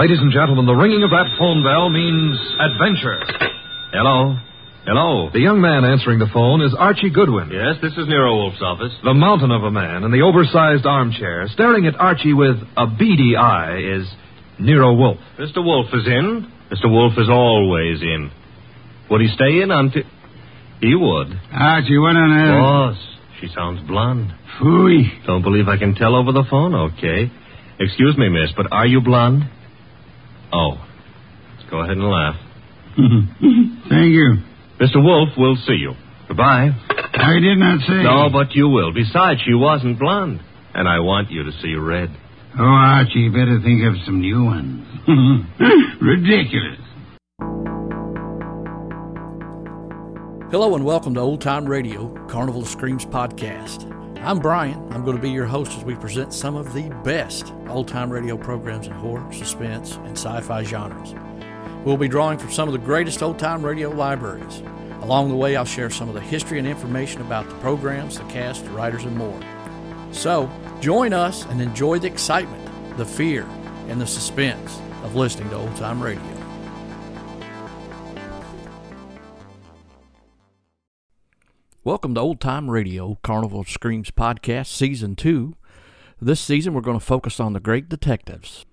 Ladies and gentlemen, the ringing of that phone bell means adventure. Hello? Hello? The young man answering the phone is Archie Goodwin. Yes, this is Nero Wolfe's office. The mountain of a man in the oversized armchair, staring at Archie with a beady eye, is Nero Wolfe. Mr. Wolfe is in. Mr. Wolfe is always in. Would he stay in until. He would. Archie, what on earth? Boss, she sounds blonde. Phooey. Don't believe I can tell over the phone? Okay. Excuse me, miss, but are you blonde? Oh. Let's go ahead and laugh. Thank you. Mr. Wolfe we'll see you. Goodbye. I did not say. No, but you will. Besides, she wasn't blonde. And I want you to see red. Oh, Archie, you better think of some new ones. Ridiculous. Hello and welcome to Old Time Radio, Carnival of Screams podcast. I'm Brian. I'm going to be your host as we present some of the best old time radio programs in horror, suspense, and sci fi genres. We'll be drawing from some of the greatest old time radio libraries. Along the way, I'll share some of the history and information about the programs, the cast, the writers, and more. So, join us and enjoy the excitement, the fear, and the suspense of listening to old time radio. Welcome to Old Time Radio, Carnival Screams podcast, season two. This season, we're going to focus on the great detectives.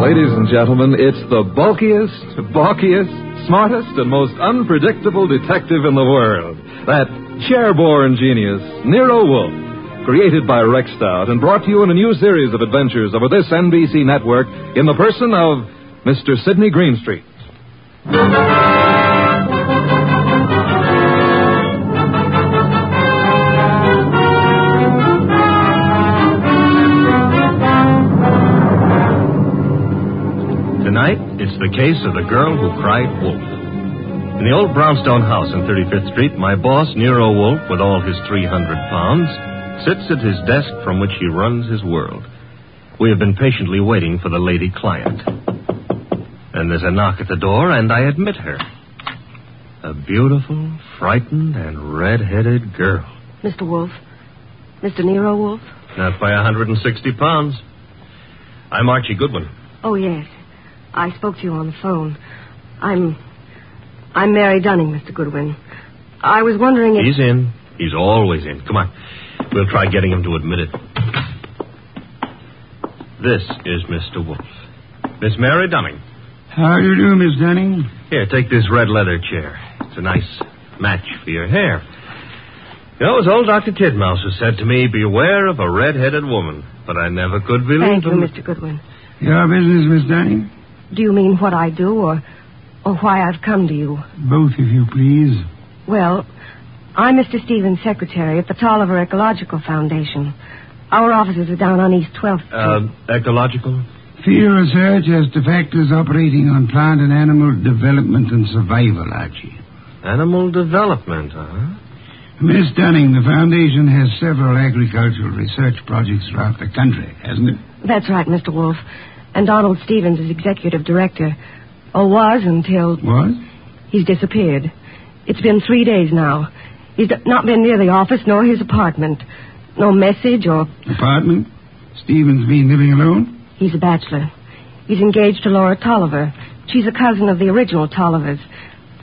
Ladies and gentlemen, it's the bulkiest, balkiest, smartest, and most unpredictable detective in the world. That chair-borne genius, Nero Wolfe. Created by Rex Stout and brought to you in a new series of adventures over this NBC network in the person of Mr. Sydney Greenstreet. Tonight, it's the case of the girl who cried wolf. In the old brownstone house on 35th Street, my boss, Nero Wolfe, with all his 300 pounds, sits at his desk from which he runs his world. We have been patiently waiting for the lady client. Then there's a knock at the door, and I admit her. A beautiful, frightened, and red-headed girl. Mr. Wolfe? Mr. Nero Wolfe? Not by 160 pounds. I'm Archie Goodwin. Oh, yes. I spoke to you on the phone. I'm. I'm Mary Dunning, Mr. Goodwin. I was wondering if. He's in. He's always in. Come on. We'll try getting him to admit it. This is Mr. Wolfe. Miss Mary Dunning. How do you do, Miss Dunning? Here, take this red leather chair. It's a nice match for your hair. You know, as old Dr. Tidmouse has said to me, beware of a red-headed woman. But I never could believe Thank you. Mr. Goodwin. Your business, Miss Dunning? Do you mean what I do or, or why I've come to you? Both, if you please. Well, I'm Mr. Stevens' secretary at the Tolliver Ecological Foundation. Our offices are down on East 12th Street. Uh, ecological? Field research as to factors operating on plant and animal development and survival, Archie. Animal development, huh? Miss Dunning, the foundation has several agricultural research projects throughout the country, hasn't it? That's right, Mr. Wolfe. And Donald Stevens is executive director. Or was until What? he's disappeared. It's been three days now. He's not been near the office nor his apartment. No message or Apartment? Stevens been living alone? he's a bachelor. He's engaged to Laura Tolliver. She's a cousin of the original Tollivers.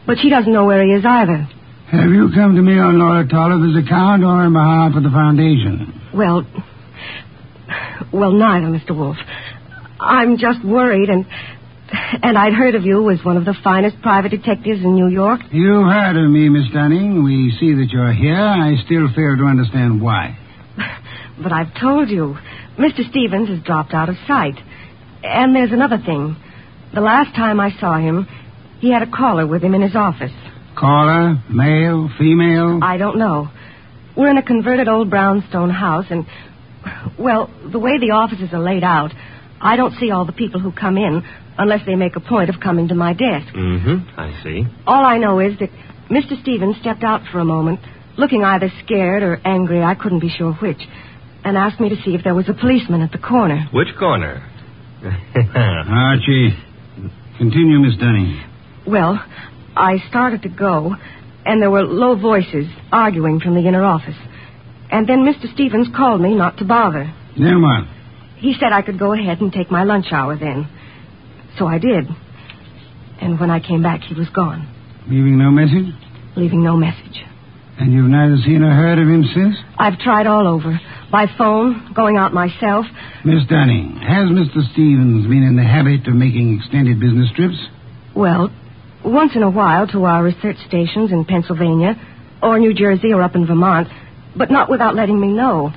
But she doesn't know where he is either. Have you come to me on Laura Tolliver's account or on behalf of the foundation? Well, well, neither, Mr. Wolfe. I'm just worried, and and I'd heard of you as one of the finest private detectives in New York. You've heard of me, Miss Dunning. We see that you're here. I still fail to understand why. But I've told you, Mr. Stevens has dropped out of sight. And there's another thing. The last time I saw him, he had a caller with him in his office. Caller, male, female? I don't know. We're in a converted old brownstone house, and, well, the way the offices are laid out, I don't see all the people who come in unless they make a point of coming to my desk. Mm-hmm. I see. All I know is that Mr. Stevens stepped out for a moment, looking either scared or angry, I couldn't be sure which, and asked me to see if there was a policeman at the corner. Which corner? Archie. Continue, Miss Dunning. Well, I started to go, and there were low voices arguing from the inner office. And then Mr. Stevens called me not to bother. Then what? He said I could go ahead and take my lunch hour then. So I did. And when I came back, he was gone, Leaving no message? leaving no message. And you've neither seen or heard of him since? I've tried all over. By phone, going out myself. Miss Dunning, has Mr. Stevens been in the habit of making extended business trips? Well, once in a while to our research stations in Pennsylvania, or New Jersey, or up in Vermont, but not without letting me know.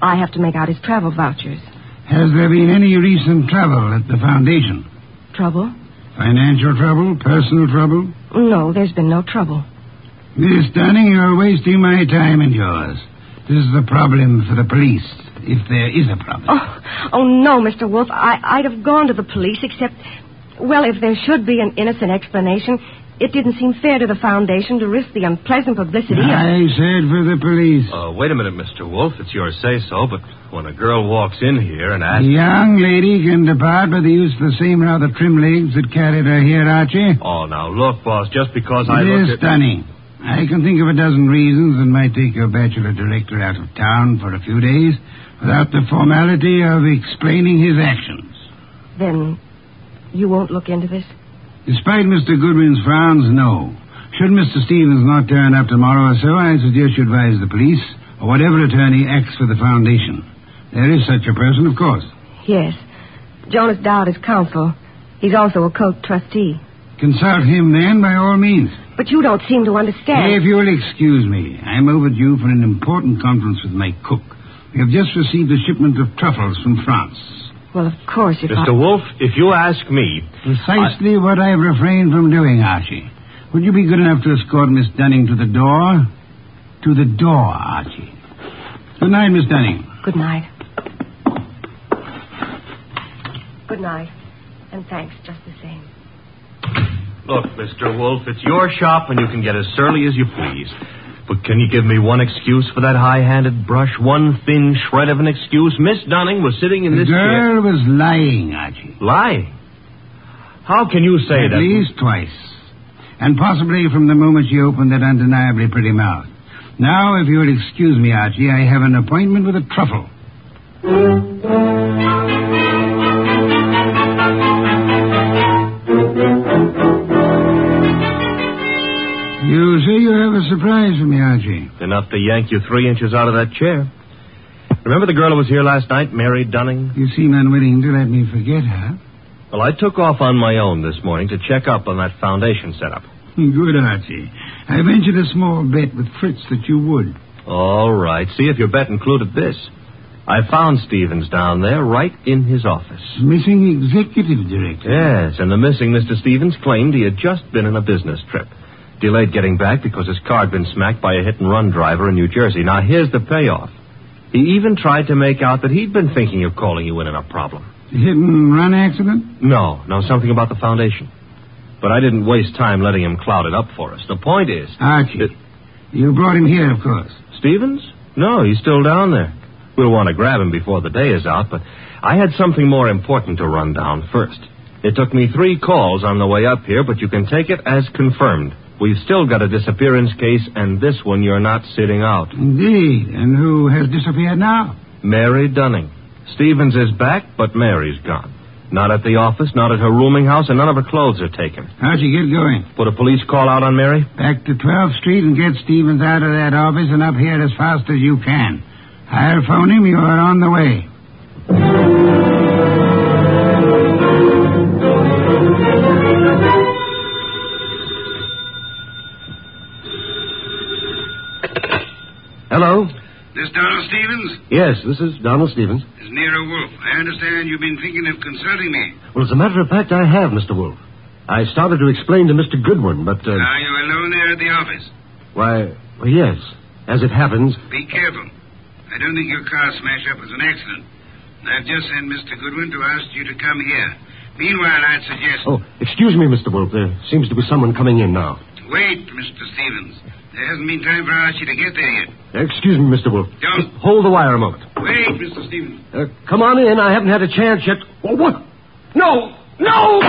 I have to make out his travel vouchers. Has there been any recent trouble at the foundation? Trouble? Financial trouble? Personal trouble? No, there's been no trouble. Miss Dunning, you're wasting my time and yours. This is a problem for the police, if there is a problem. Oh, oh no, Mr. Wolfe. I, I'd have gone to the police, except, well, if there should be an innocent explanation, it didn't seem fair to the foundation to risk the unpleasant publicity. of- I said for the police. Uh, wait a minute, Mr. Wolfe. It's your say-so, but when a girl walks in here and The asks... young lady can depart by the use of the same rather trim legs that carried her here, Archie. Oh, now, look, boss, just because I Miss look at... Dunning, I can think of a dozen reasons that might take your bachelor director out of town for a few days without the formality of explaining his actions. Then you won't look into this? Despite Mr. Goodwin's frowns, no. Should Mr. Stevens not turn up tomorrow or so, I suggest you advise the police or whatever attorney acts for the foundation. There is such a person, of course. Yes. Jonas Dowd is counsel. He's also a Coke trustee. Consult him then, by all means. But you don't seem to understand. If you'll excuse me, I'm overdue for an important conference with my cook. We have just received a shipment of truffles from France. Well, of course, if Mr. I... Wolfe, if you ask me... Precisely what I've refrained from doing, Archie. Would you be good enough to escort Miss Dunning to the door? To the door, Archie. Good night, Miss Dunning. Good night. Good night. And thanks just the same. Look, Mr. Wolfe, it's your shop and you can get as surly as you please. But can you give me one excuse for that high-handed brush? One thin shred of an excuse? Miss Dunning was sitting in The this chair... girl was lying, Archie. Lying? How can you say At that? At least twice. And possibly from the moment she opened that undeniably pretty mouth. Now, if you'll excuse me, Archie, I have an appointment with a truffle. A surprise for me, Archie. Enough to yank you three inches out of that chair. Remember the girl who was here last night, Mary Dunning? You seem unwilling to let me forget her. Well, I took off on my own this morning to check up on that foundation setup. Good, Archie. I ventured a small bet with Fritz that you would. All right. See if your bet included this. I found Stevens down there, right in his office. Missing executive director. Yes, and the missing Mr. Stevens claimed he had just been on a business trip. Delayed getting back because his car had been smacked by a hit and run driver in New Jersey. Now, here's the payoff. He even tried to make out that he'd been thinking of calling you in on a problem. Hit and run accident? No, no, something about the foundation. But I didn't waste time letting him cloud it up for us. The point is. Archie. that- You brought him here, of course. Stevens? No, he's still down there. We'll want to grab him before the day is out, but I had something more important to run down first. It took me three calls on the way up here, but you can take it as confirmed. We've still got a disappearance case, and this one you're not sitting out. Indeed. And who has disappeared now? Mary Dunning. Stevens is back, but Mary's gone. Not at the office, not at her rooming house, and none of her clothes are taken. Archie, get going. Put a police call out on Mary? Back to 12th Street and get Stevens out of that office and up here as fast as you can. I'll phone him. You're on the way. Yes, this is Donald Stevens. Is Nero Wolfe. I understand you've been thinking of consulting me. Well, as a matter of fact, I have, Mr. Wolfe. I started to explain to Mr. Goodwin, but, uh, Are you alone there at the office? why, well, yes. As it happens, Be careful. I don't think your car smashed up was an accident. I've just sent Mr. Goodwin to ask you to come here. Meanwhile, I'd suggest... oh, excuse me, Mr. Wolfe. There seems to be someone coming in now. Wait, Mr. Stevens. There hasn't been time for Archie to get there yet. Excuse me, Mr. Wolfe. Don't. Just hold the wire a moment. Wait, Mr. Stevens. Uh, come on in. I haven't had a chance yet. Oh, what? No! No!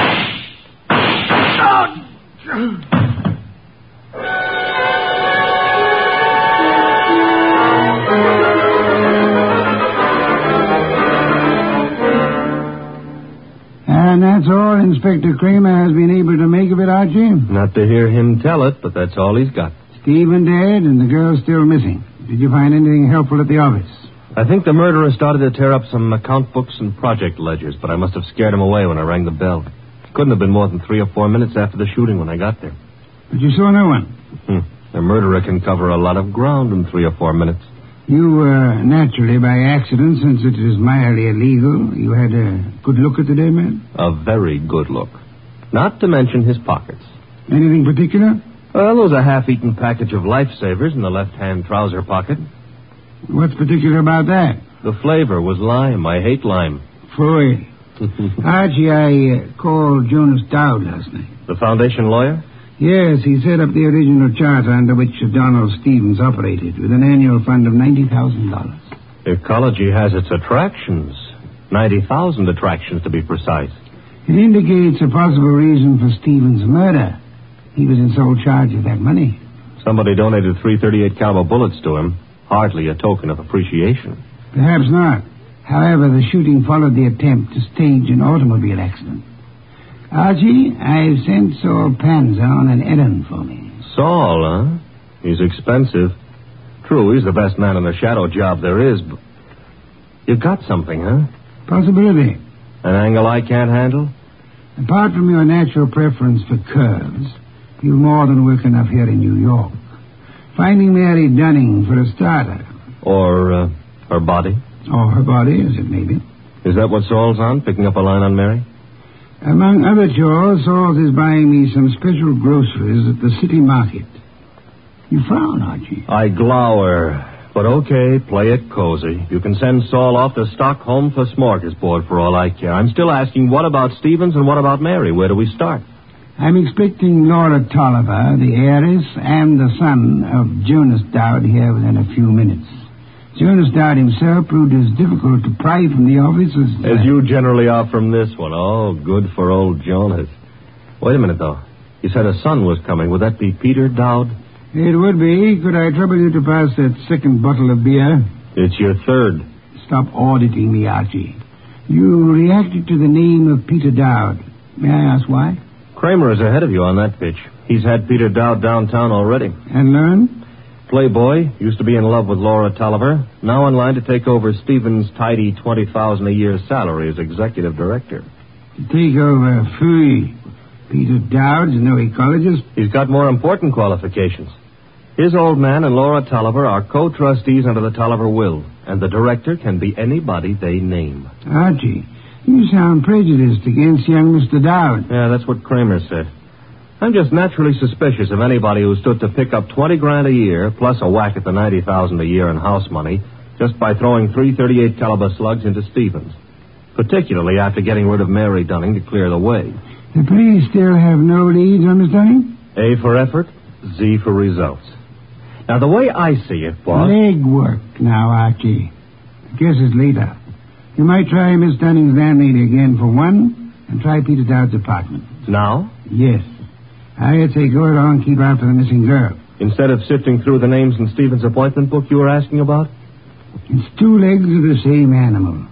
And that's all Inspector Cramer has been able to make of it, Archie. Not to hear him tell it, but that's all he's got. Stephen dead and the girl still missing. Did you find anything helpful at the office? I think the murderer started to tear up some account books and project ledgers, but I must have scared him away when I rang the bell. Couldn't have been more than three or four minutes after the shooting when I got there. But you saw no one. Hmm. A murderer can cover a lot of ground in three or four minutes. You were naturally by accident, since it is mildly illegal. You had a good look at the dead man? A very good look. Not to mention his pockets. Anything particular? Well, there was a half-eaten package of lifesavers in the left-hand trouser pocket. What's particular about that? The flavor was lime. I hate lime. Freud. Archie, I uh, called Jonas Dowd last night. The foundation lawyer? Yes, he set up the original charter under which Donald Stevens operated with an annual fund of $90,000. Ecology has its attractions. 90,000 attractions, to be precise. It indicates a possible reason for Stevens' murder. He was in sole charge of that money. Somebody donated 338 caliber bullets to him. Hardly a token of appreciation. Perhaps not. However, the shooting followed the attempt to stage an automobile accident. Archie, I've sent Saul Panzer on an errand for me. Saul, huh? He's expensive. True, he's the best man in the shadow job there is, but. You got something, huh? Possibility. An angle I can't handle? Apart from your natural preference for curves, you've more than work enough here in New York. Finding Mary Dunning for a starter, Or, uh, her body? or her body, as it may be. Is that what Saul's on? Picking up a line on Mary? Among other chores, Saul is buying me some special groceries at the city market. You frown, Archie. I glower. But okay, play it cozy. You can send Saul off to Stockholm for smorgasbord for all I care. I'm still asking, what about Stevens and what about Mary? Where do we start? I'm expecting Laura Tolliver, the heiress, and the son of Jonas Dowd here within a few minutes. Jonas Dowd himself proved as difficult to pry from the office as... As you generally are from this one. Oh, good for old Jonas. Wait a minute, though. You said a son was coming. Would that be Peter Dowd? It would be. Could I trouble you to pass that second bottle of beer? It's your third. Stop auditing me, Archie. You reacted to the name of Peter Dowd. May I ask why? Cramer is ahead of you on that pitch. He's had Peter Dowd downtown already. And learn? playboy, used to be in love with Laura Tolliver, now in line to take over Stevens' tidy 20000 a year salary as executive director. To Take over Fooey. Peter Dowd's no ecologist. He's got more important qualifications. His old man and Laura Tolliver are co-trustees under the Tolliver will, and the director can be anybody they name. Archie, you sound prejudiced against young Mr. Dowd. Yeah, that's what Cramer said. I'm just naturally suspicious of anybody who stood to pick up 20 grand a year, plus a whack at the 90,000 a year in house money, just by throwing 338 caliber slugs into Stevens. Particularly after getting rid of Mary Dunning to clear the way. The police still have no leads on Miss Dunning? A for effort, Z for results. Now, the way I see it, boss. Leg work now, Archie. I guess it's later. You might try Miss Dunning's landlady again for one, and try Peter Dowd's apartment. Now? Yes. I'd say go along and keep after the missing girl. Instead of sifting through the names in Stevens' appointment book you were asking about? It's two legs of the same animal.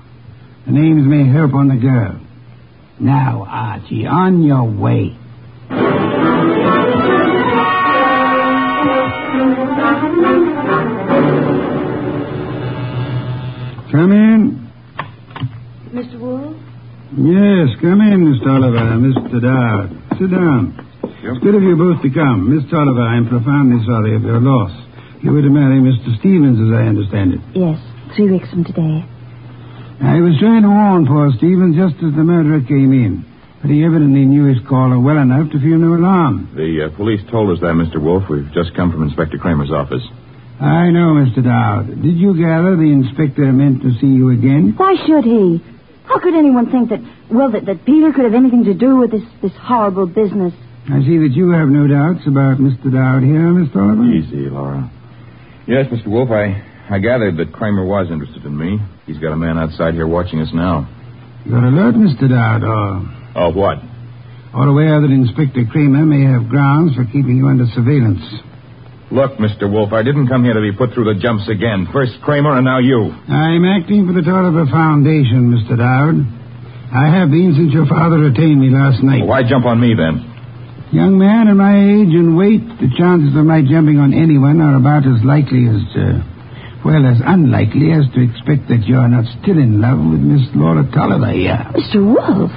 The names may help on the girl. Now, Archie, on your way. Come in. Mr. Wolf? Yes, come in, Miss Tolliver, Mr. Dowd. Sit down. It's good of you both to come. Miss Tolliver, I'm profoundly sorry of your loss. You were to marry Mr. Stevens, as I understand it. Yes, three weeks from today. I was trying to warn poor Stevens just as the murderer came in. But he evidently knew his caller well enough to feel no alarm. The uh, police told us that, Mr. Wolfe. We've just come from Inspector Cramer's office. I know, Mr. Dowd. Did you gather the inspector meant to see you again? Why should he? How could anyone think that, well, that, that Peter could have anything to do with this, this horrible business? I see that you have no doubts about Mr. Dowd here, Miss Tolliver. Easy, Laura. Yes, Mr. Wolfe, I, I gathered that Cramer was interested in me. He's got a man outside here watching us now. You're alert, Mr. Dowd, or... Oh, what? Or aware that Inspector Cramer may have grounds for keeping you under surveillance. Look, Mr. Wolfe, I didn't come here to be put through the jumps again. First Cramer and now you. I'm acting for the Tolliver Foundation, Mr. Dowd. I have been since your father retained me last night. Well, why jump on me then? Young man, at my age and weight, the chances of my jumping on anyone are about as likely as, uh, well, as unlikely as to expect that you're not still in love with Miss Laura Tolliver here. Mr. Wolfe,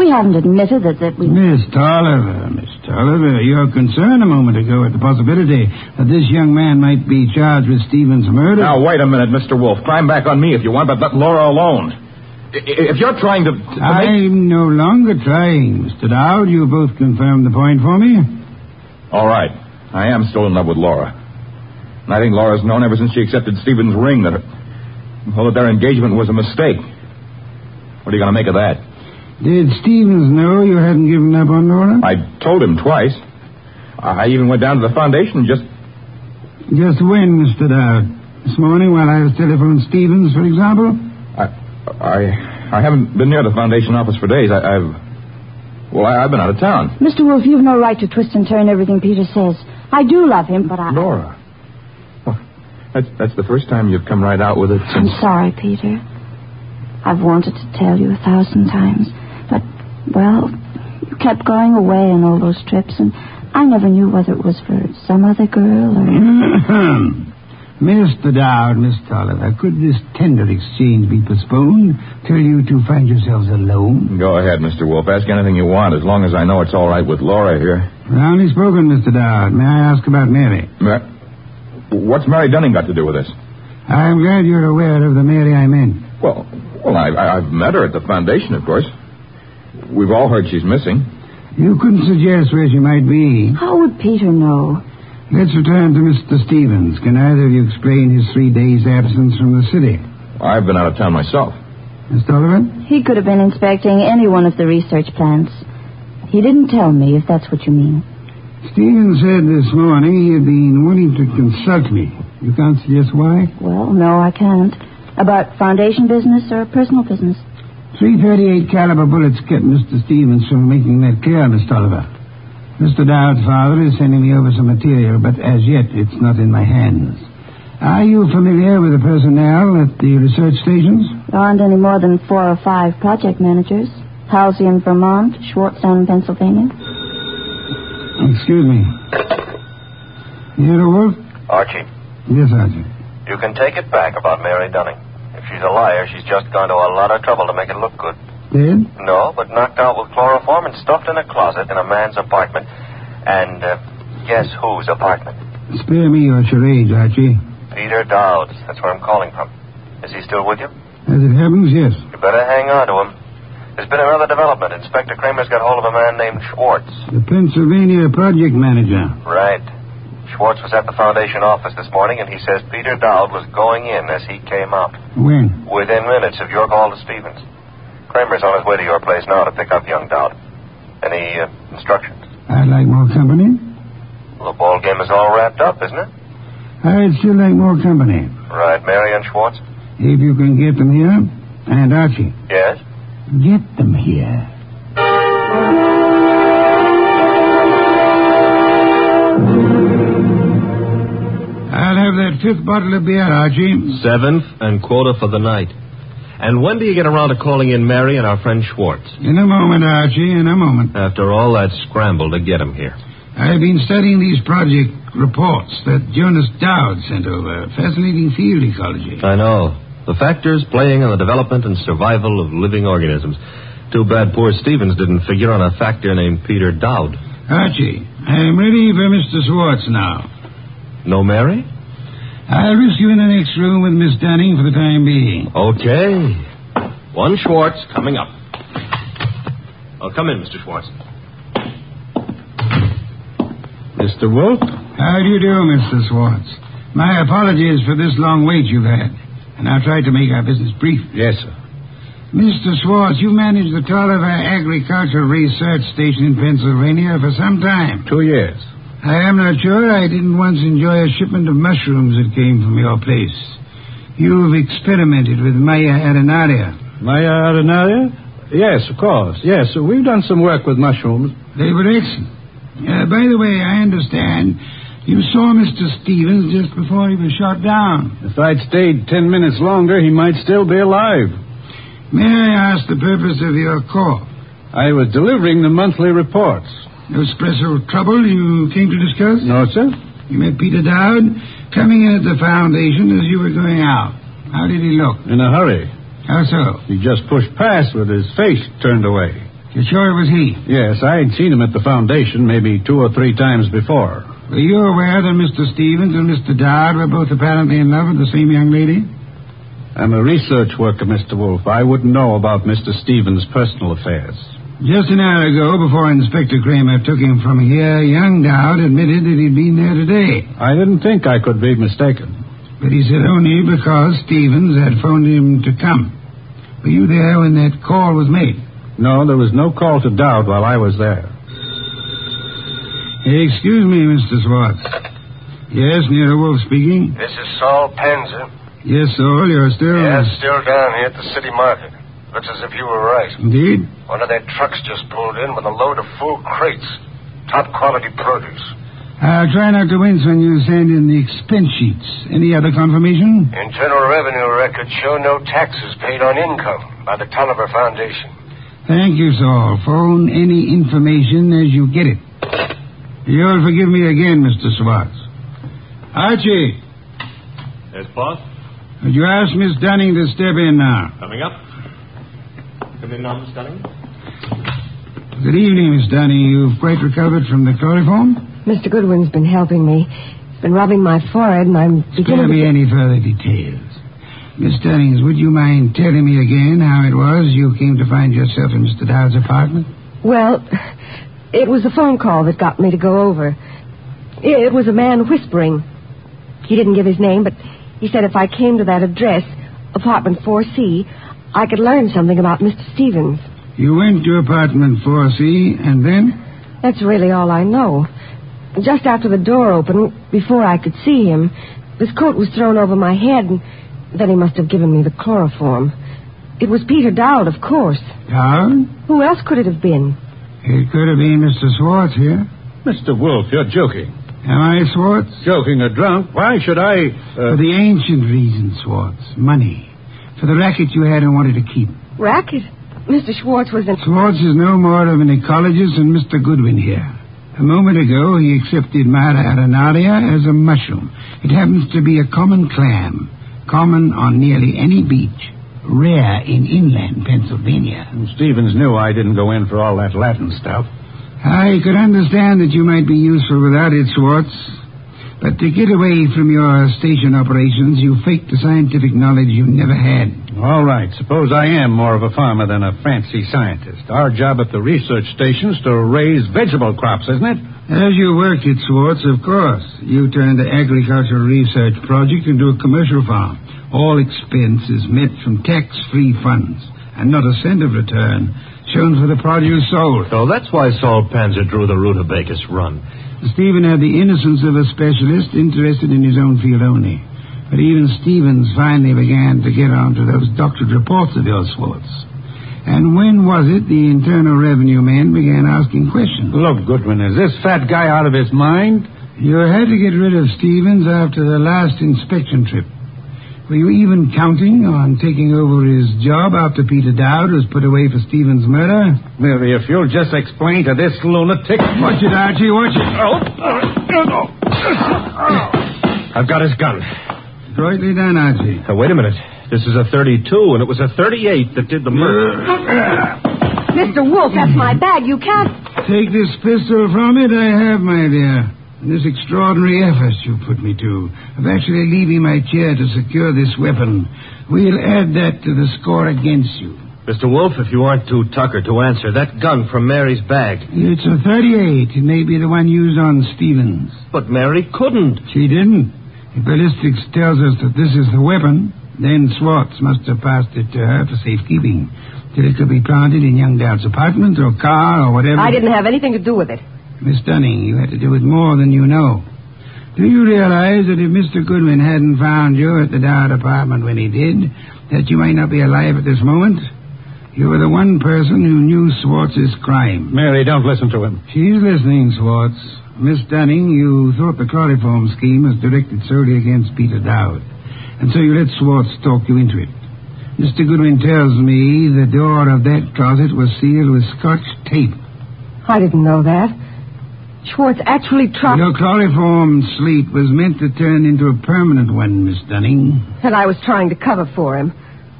we haven't admitted that, that we... Miss Tolliver, Miss Tolliver, your concern a moment ago at the possibility that this young man might be charged with Stephen's murder. Now, wait a minute, Mr. Wolfe. Climb back on me if you want, but let Laura alone. If you're trying to... to make... I'm no longer trying, Mr. Dowd. You both confirmed the point for me. All right. I am still in love with Laura. And I think Laura's known ever since she accepted Stephen's ring that, well, that their engagement was a mistake. What are you going to make of that? Did Stevens know you hadn't given up on Nora? I told him twice. I even went down to the foundation just. Just when, Mr. Dowd? This morning while I was telephoning Stevens, for example? I, I, I haven't been near the foundation office for days. I, I've. Well, I, I've been out of town. Mr. Wolfe, you've no right to twist and turn everything Peter says. I do love him, but I... Laura. Well, that's, that's the first time you've come right out with it I'm sorry, Peter. I've wanted to tell you a thousand times, but, well, you kept going away on all those trips, and I never knew whether it was for some other girl or... Mm-hmm. Mr. Dowd, Miss Tolliver, could this tender exchange be postponed till you two find yourselves alone? Go ahead, Mr. Wolfe. Ask anything you want, as long as I know it's all right with Laura here. Roundly spoken, Mr. Dowd. May I ask about Mary? Ma- What's Mary Dunning got to do with this? I'm glad you're aware of the Mary I meant. Well, well, I, I, I've met her at the foundation, of course. We've all heard she's missing. You couldn't suggest where she might be. How would Peter know? Let's return to Mr. Stevens. Can either of you explain his three days' absence from the city? I've been out of town myself. Miss Tolliver? He could have been inspecting any one of the research plants. He didn't tell me, if that's what you mean. Stevens said this morning he had been wanting to consult me. You can't suggest why? Well, no, I can't. About foundation business or personal business? 338 caliber bullets kept Mr. Stevens from making that clear, Miss Tolliver. Mr. Dowd's father is sending me over some material, but as yet it's not in my hands. Are you familiar with the personnel at the research stations? There aren't any more than four or five project managers. Halsey in Vermont, Schwartzown, in Pennsylvania. Excuse me. Here, Wolfe? Archie, Yes, Archie. You can take it back about Mary Dunning. If she's a liar, she's just gone to a lot of trouble to make it look good. Dead? No, but knocked out with chloroform and stuffed in a closet in a man's apartment. And uh, guess whose apartment? Spare me your charade, Archie. Peter Dowd's. That's where I'm calling from. Is he still with you? As it happens, yes. You better hang on to him. There's been another development. Inspector Cramer's got hold of a man named Schwartz. The Pennsylvania project manager. Right. Schwartz was at the Foundation office this morning, and he says Peter Dowd was going in as he came out. When? Within minutes of your call to Stevens. Cramer's on his way to your place now to pick up young Dowd. Any uh, instructions? I'd like more company. Well, the ball game is all wrapped up, isn't it? I'd still like more company. Right, Mary and Schwartz? If you can get them here. And Archie, Yes? get them here. I'll have that fifth bottle of beer, Archie. Seventh and quota for the night. And when do you get around to calling in Mary and our friend Schwartz? In a moment, Archie, in a moment. After all that scramble to get him here. I've been studying these project reports that Jonas Dowd sent over. Fascinating field ecology. I know. The factors playing in the development and survival of living organisms. Too bad poor Stevens didn't figure on a factor named Peter Dowd. Archie, I'm ready for Mr. Schwartz now. No Mary? I'll risk you in the next room with Miss Dunning for the time being. Okay. One Schwartz coming up. Oh, come in, Mr. Schwartz. Mr. Wolfe? How do you do, Mr. Schwartz? My apologies for this long wait you've had. And I'll try to make our business brief. Yes, sir. Mr. Schwartz, you managed the Tolliver Agricultural Research Station in Pennsylvania for some time. Two years. I am not sure I didn't once enjoy a shipment of mushrooms that came from your place. You've experimented with Mya arenaria. Mya arenaria? Yes, of course. Yes, we've done some work with mushrooms. They were excellent. Uh, by the way, I understand you saw Mr. Stevens just before he was shot down. If I'd stayed ten minutes longer, he might still be alive. May I ask the purpose of your call? I was delivering the monthly reports. No special trouble you came to discuss? No, sir. You met Peter Dowd coming in at the foundation as you were going out. How did he look? In a hurry. How so? He just pushed past with his face turned away. You sure it was he? Yes, I had seen him at the foundation maybe two or three times before. Were you aware that Mr. Stevens and Mr. Dowd were both apparently in love with the same young lady? I'm a research worker, Mr. Wolfe. I wouldn't know about Mr. Stevens' personal affairs. Just an hour ago, before Inspector Cramer took him from here, young Dowd admitted that he'd been there today. I didn't think I could be mistaken. But he said only because Stevens had phoned him to come. Were you there when that call was made? No, there was no call to Dowd while I was there. Excuse me, Mr. Swartz. Yes, Nero Wolfe speaking. This is Saul Panzer. Yes, Saul, you're still... Yeah, still down here at the city market. Looks as if you were right. Indeed? One of their trucks just pulled in with a load of full crates. Top quality produce. I'll try not to wince when you send in the expense sheets. Any other confirmation? Internal revenue records show no taxes paid on income by the Tolliver Foundation. Thank you, Saul. Phone any information as you get it. You'll forgive me again, Mr. Swartz. Archie, Yes, boss? would you ask Miss Dunning to step in now? Coming up. Come in now, Miss Dunning. Good evening, Miss Dunning. You've quite recovered from the chloroform? Mr. Goodwin's been helping me. He's been rubbing my forehead, and I'm Spare beginning me to... any further details. Miss Dunnings, would you mind telling me again how it was you came to find yourself in Mr. Dowd's apartment? Well, it was a phone call that got me to go over. It was a man whispering. He didn't give his name, but he said if I came to that address, apartment 4C, I could learn something about Mr. Stevens. You went to apartment 4C, and then? That's really all I know. Just after the door opened, before I could see him, his coat was thrown over my head, and then he must have given me the chloroform. It was Peter Dowd, of course. Dowd? Who else could it have been? It could have been Mr. Swartz here. Mr. Wolfe, you're joking. Am I, Swartz? Joking or drunk? Why should I. Uh... For the ancient reason, Swartz Money. For the racket you had and wanted to keep. Racket? Mr. Schwartz was in. Schwartz is no more of an ecologist than Mr. Goodwin here. A moment ago, he accepted Mya arenaria as a mushroom. It happens to be a common clam, common on nearly any beach, rare in inland Pennsylvania. And Stevens knew I didn't go in for all that Latin stuff. I could understand that you might be useful without it, Swartz. But to get away from your station operations, you faked the scientific knowledge you never had. All right. Suppose I am more of a farmer than a fancy scientist. Our job at the research station's to raise vegetable crops, isn't it? As you worked it, Swartz, of course. You turned the agricultural research project into a commercial farm. All expenses is met from tax-free funds, and not a cent of return shown for the produce sold. So that's why Saul Panzer drew the Rutabagus run. Stephen had the innocence of a specialist interested in his own field only. But even Stevens finally began to get onto those doctored reports of yours, Swartz. And when was it the Internal Revenue man began asking questions? Look, Goodwin, is this fat guy out of his mind? You had to get rid of Stevens after the last inspection trip. Were you even counting on taking over his job after Peter Dowd was put away for Stevens' murder? Maybe if you'll just explain to this lunatic. Watch it, Archie, watch it. Oh, oh, oh. I've got his gun. Adroitly done, Archie. Now, wait a minute. This is a 32, and it was a 38 that did the murder. Mr. Wolfe, that's my bag. You can't. Take this pistol from it, I have, my dear. And this extraordinary effort you put me to, of actually leaving my chair to secure this weapon, we'll add that to the score against you. Mr. Wolfe, if you aren't too tucker to answer, that gun from Mary's bag. It's a 38. It may be the one used on Stevens. But Mary couldn't. She didn't. If ballistics tells us that this is the weapon, then Swartz must have passed it to her for safekeeping. Till it could be planted in young Dowd's apartment or car or whatever. I didn't have anything to do with it. Miss Dunning, you had to do with more than you know. Do you realize that if Mr. Goodwin hadn't found you at the Dowd apartment when he did, that you might not be alive at this moment? You were the one person who knew Swartz's crime. Mary, don't listen to him. She's listening, Swartz. Miss Dunning, you thought the chloroform scheme was directed solely against Peter Dowd. And so you let Swartz talk you into it. Mr. Goodwin tells me the door of that closet was sealed with scotch tape. I didn't know that. Schwartz actually tried. Your chloroform sleep was meant to turn into a permanent one, Miss Dunning. And I was trying to cover for him.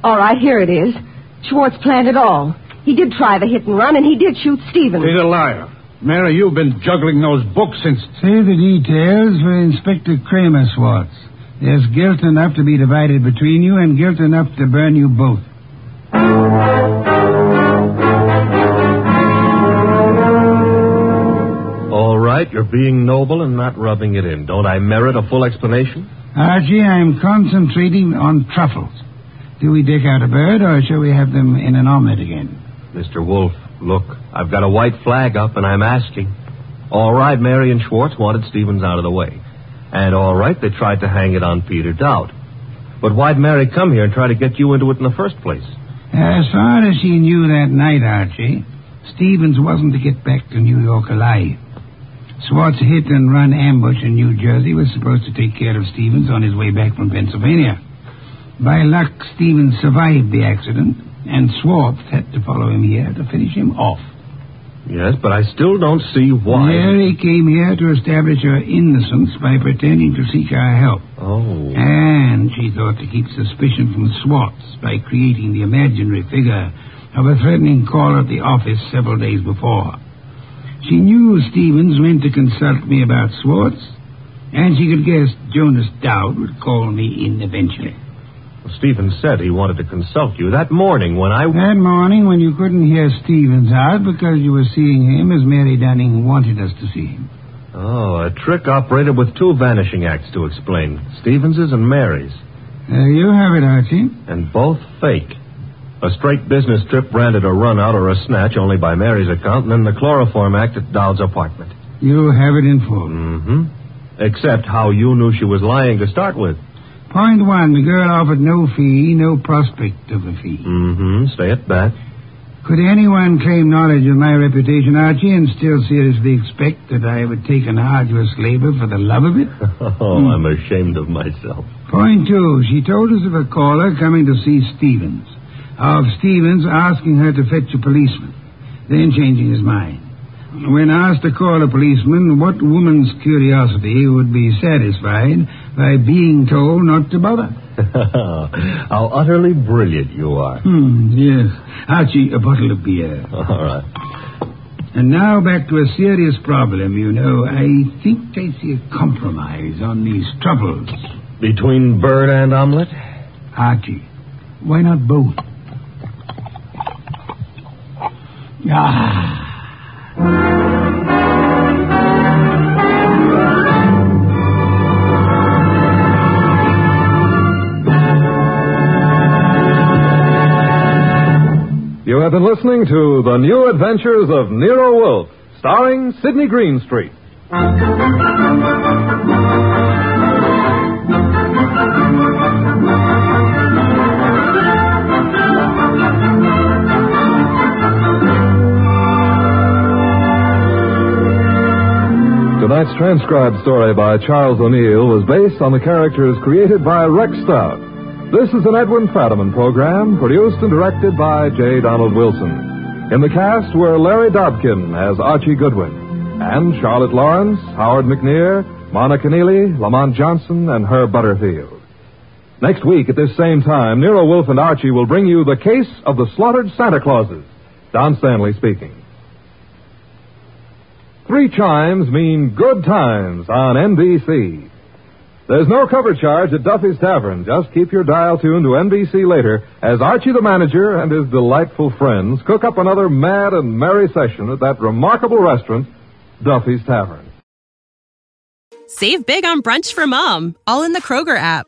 All right, here it is. Schwartz planned it all. He did try the hit and run, and he did shoot Stevens. He's a liar. Mary, you've been juggling those books since. Say the details for Inspector Cramer, Schwartz. There's guilt enough to be divided between you and guilt enough to burn you both. Right, you're being noble and not rubbing it in. Don't I merit a full explanation? Archie, I'm concentrating on truffles. Do we dig out a bird, or shall we have them in an omelet again? Mr. Wolfe, look, I've got a white flag up, and I'm asking. All right, Mary and Schwartz wanted Stevens out of the way. And all right, they tried to hang it on Peter Dowd. But why'd Mary come here and try to get you into it in the first place? As far as she knew that night, Archie, Stevens wasn't to get back to New York alive. Swartz hit and run ambush in New Jersey was supposed to take care of Stevens on his way back from Pennsylvania. By luck, Stevens survived the accident, and Swartz had to follow him here to finish him off. Yes, but I still don't see why. Mary came here to establish her innocence by pretending to seek our help. Oh. And she thought to keep suspicion from Swartz by creating the imaginary figure of a threatening call at the office several days before. She knew Stevens went to consult me about Swartz, and she could guess Jonas Dowd would call me in eventually. Well, Stevens said he wanted to consult you that morning when I. That morning when you couldn't hear Stevens out because you were seeing him as Mary Dunning wanted us to see him. Oh, a trick operated with two vanishing acts to explain Stevens's and Mary's. There you have it, Archie. And both fake. A straight business trip branded a run out or a snatch only by Mary's account, and then the chloroform act at Dowd's apartment. You have it in full. Mm-hmm. Except how you knew she was lying to start with. Point one, the girl offered no fee, no prospect of a fee. Mm-hmm. Stay at that. Could anyone claim knowledge of my reputation, Archie, and still seriously expect that I would take an arduous labor for the love of it? Oh, I'm ashamed of myself. Point two, she told us of a caller coming to see Stevens. Of Stevens asking her to fetch a policeman, then changing his mind. When asked to call a policeman, what woman's curiosity would be satisfied by being told not to bother? How utterly brilliant you are. Hmm, yes. Archie, a bottle of beer. All right. And now back to a serious problem, you know. I think I see a compromise on these troubles. Between bird and omelet? Archie, why not both? Ah. You have been listening to The New Adventures of Nero Wolfe, starring Sydney Greenstreet. Tonight's transcribed story by Charles O'Neill was based on the characters created by Rex Stout. This is an Edwin Fadiman program produced and directed by J. Donald Wilson. In the cast were Larry Dobkin as Archie Goodwin, and Charlotte Lawrence, Howard McNear, Mona Keneally, Lamont Johnson, and Herb Butterfield. Next week at this same time, Nero Wolfe and Archie will bring you the case of the slaughtered Santa Clauses. Don Stanley speaking. Three chimes mean good times on NBC. There's no cover charge at Duffy's Tavern. Just keep your dial tuned to NBC later as Archie the manager and his delightful friends cook up another mad and merry session at that remarkable restaurant, Duffy's Tavern. Save big on brunch for mom, all in the Kroger app.